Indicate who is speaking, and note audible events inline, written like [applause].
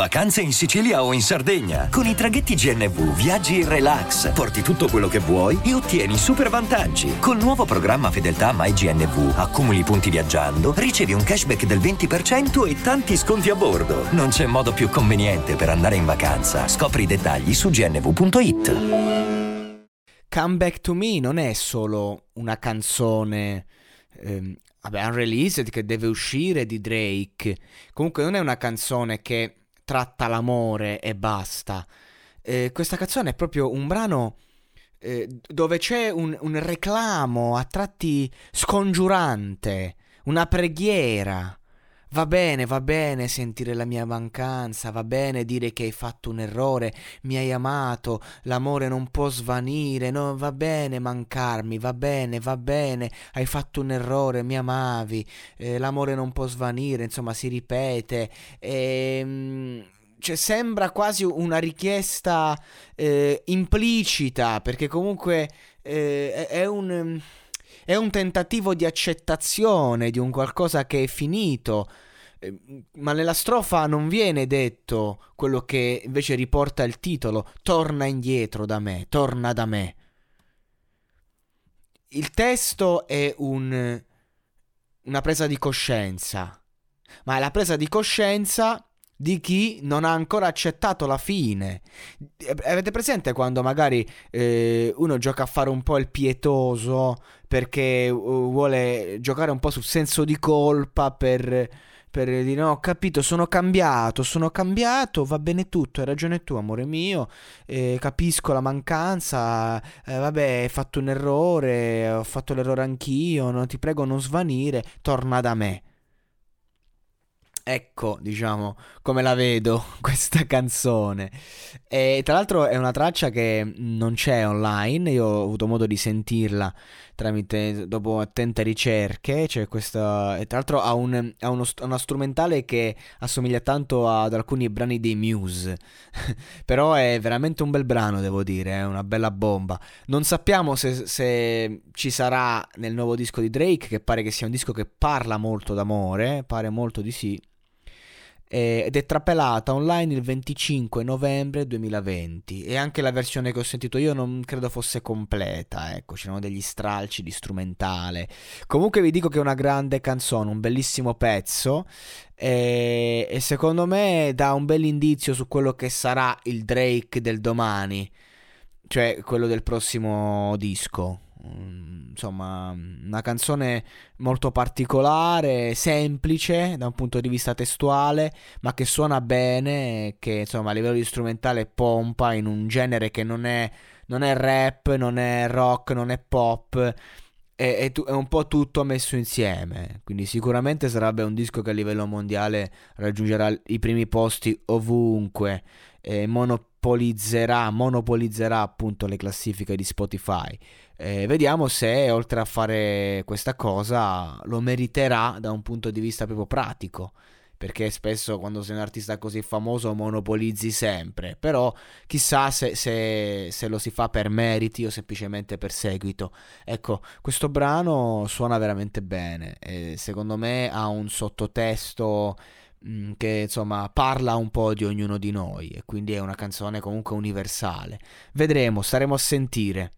Speaker 1: Vacanze in Sicilia o in Sardegna. Con i traghetti GNV viaggi in relax, porti tutto quello che vuoi e ottieni super vantaggi. Col nuovo programma Fedeltà MyGNV accumuli punti viaggiando, ricevi un cashback del 20% e tanti sconti a bordo. Non c'è modo più conveniente per andare in vacanza. Scopri i dettagli su gnv.it.
Speaker 2: Come Back to Me non è solo una canzone ehm, vabbè, unreleased che deve uscire di Drake. Comunque non è una canzone che tratta l'amore e basta. Eh, questa canzone è proprio un brano eh, dove c'è un, un reclamo a tratti scongiurante, una preghiera. Va bene, va bene sentire la mia mancanza, va bene dire che hai fatto un errore, mi hai amato, l'amore non può svanire, no, va bene mancarmi, va bene, va bene, hai fatto un errore, mi amavi, eh, l'amore non può svanire, insomma si ripete. E, ehm, cioè, sembra quasi una richiesta eh, implicita, perché comunque eh, è un è un tentativo di accettazione di un qualcosa che è finito. Ehm, ma nella strofa non viene detto quello che invece riporta il titolo, torna indietro da me, torna da me. Il testo è un, una presa di coscienza, ma è la presa di coscienza di chi non ha ancora accettato la fine. Avete presente quando magari eh, uno gioca a fare un po' il pietoso perché uh, vuole giocare un po' sul senso di colpa per, per dire no, ho capito, sono cambiato, sono cambiato, va bene tutto, hai ragione tu, amore mio, eh, capisco la mancanza, eh, vabbè, hai fatto un errore, ho fatto l'errore anch'io, no, ti prego non svanire, torna da me. Ecco, diciamo, come la vedo [laughs] questa canzone. E tra l'altro è una traccia che non c'è online, io ho avuto modo di sentirla tramite, dopo attente ricerche, c'è questa... E tra l'altro ha, un, ha uno, una strumentale che assomiglia tanto ad alcuni brani dei Muse, [laughs] però è veramente un bel brano, devo dire, è una bella bomba. Non sappiamo se, se ci sarà nel nuovo disco di Drake, che pare che sia un disco che parla molto d'amore, pare molto di sì eh, ed è trapelata online il 25 novembre 2020 e anche la versione che ho sentito io non credo fosse completa, ecco, c'erano degli stralci di strumentale. Comunque vi dico che è una grande canzone, un bellissimo pezzo e, e secondo me dà un bel indizio su quello che sarà il Drake del domani, cioè quello del prossimo disco. Mm, insomma, una canzone molto particolare, semplice da un punto di vista testuale, ma che suona bene, che insomma a livello di strumentale pompa in un genere che non è, non è rap, non è rock, non è pop. È, è, è, un po' tutto messo insieme. Quindi, sicuramente sarebbe un disco che a livello mondiale raggiungerà i primi posti ovunque. E monopolizzerà, monopolizzerà appunto le classifiche di Spotify. Eh, vediamo se oltre a fare questa cosa lo meriterà da un punto di vista proprio pratico. Perché spesso quando sei un artista così famoso monopolizzi sempre. Però chissà se, se, se lo si fa per meriti o semplicemente per seguito. Ecco, questo brano suona veramente bene. E secondo me ha un sottotesto che insomma parla un po' di ognuno di noi e quindi è una canzone comunque universale. Vedremo, staremo a sentire.